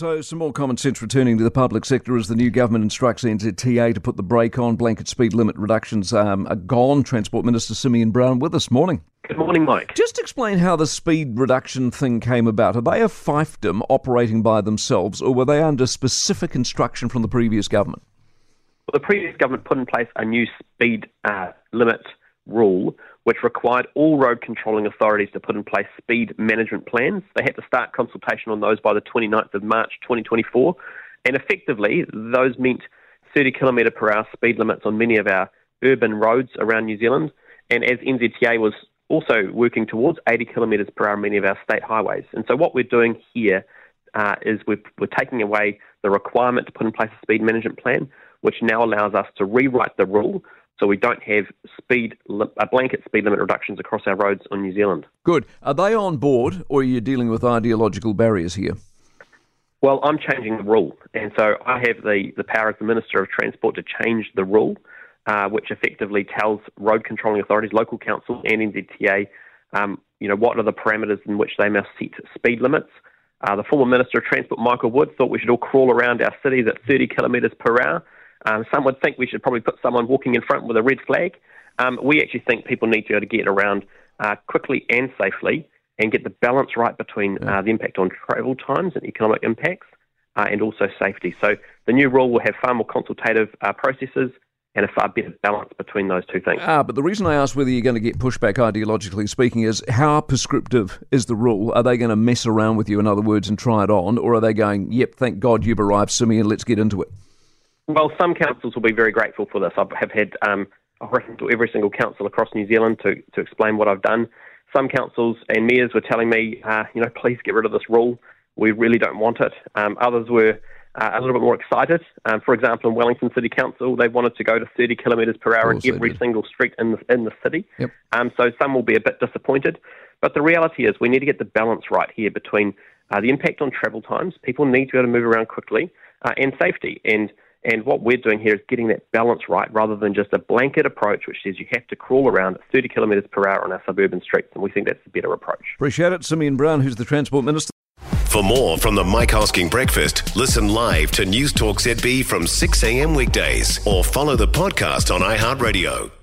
So, some more common sense returning to the public sector as the new government instructs NZTA to put the brake on. Blanket speed limit reductions um, are gone. Transport Minister Simeon Brown with us. This morning. Good morning, Mike. Just explain how the speed reduction thing came about. Are they a fiefdom operating by themselves, or were they under specific instruction from the previous government? Well, the previous government put in place a new speed uh, limit rule which required all road controlling authorities to put in place speed management plans. They had to start consultation on those by the 29th of March 2024, and effectively, those meant 30 kilometre per hour speed limits on many of our urban roads around New Zealand. And as NZTA was also working towards 80 kilometres per hour on many of our state highways. And so, what we're doing here uh, is we're, we're taking away the requirement to put in place a speed management plan, which now allows us to rewrite the rule so we don't have speed a blanket speed limit reductions across our roads on New Zealand. Good. Are they on board, or are you dealing with ideological barriers here? Well, I'm changing the rule, and so I have the, the power as the Minister of Transport to change the rule, uh, which effectively tells road controlling authorities, local council, and NZTA, um, you know, what are the parameters in which they must set speed limits. Uh, the former Minister of Transport, Michael Wood, thought we should all crawl around our cities at 30 kilometres per hour. Um, some would think we should probably put someone walking in front with a red flag. Um, we actually think people need to be able to get around uh, quickly and safely and get the balance right between uh, the impact on travel times and economic impacts uh, and also safety. So the new rule will have far more consultative uh, processes and a far better balance between those two things. Ah, but the reason I ask whether you're going to get pushback ideologically speaking is how prescriptive is the rule? Are they going to mess around with you, in other words, and try it on? Or are they going, yep, thank God you've arrived, Simeon, let's get into it? Well, some councils will be very grateful for this. I have had um, I've written to every single council across New Zealand to, to explain what I've done. Some councils and mayors were telling me, uh, you know, please get rid of this rule. We really don't want it. Um, others were uh, a little bit more excited. Um, for example, in Wellington City Council, they wanted to go to 30 kilometres per hour in every single street in the, in the city. Yep. Um, so some will be a bit disappointed. But the reality is we need to get the balance right here between uh, the impact on travel times. People need to be able to move around quickly uh, and safety. And and what we're doing here is getting that balance right rather than just a blanket approach which says you have to crawl around at 30 kilometres per hour on our suburban streets. And we think that's the better approach. Appreciate it. Simeon Brown, who's the Transport Minister. For more from the Mike Hosking Breakfast, listen live to Newstalk ZB from 6 a.m. weekdays or follow the podcast on iHeartRadio.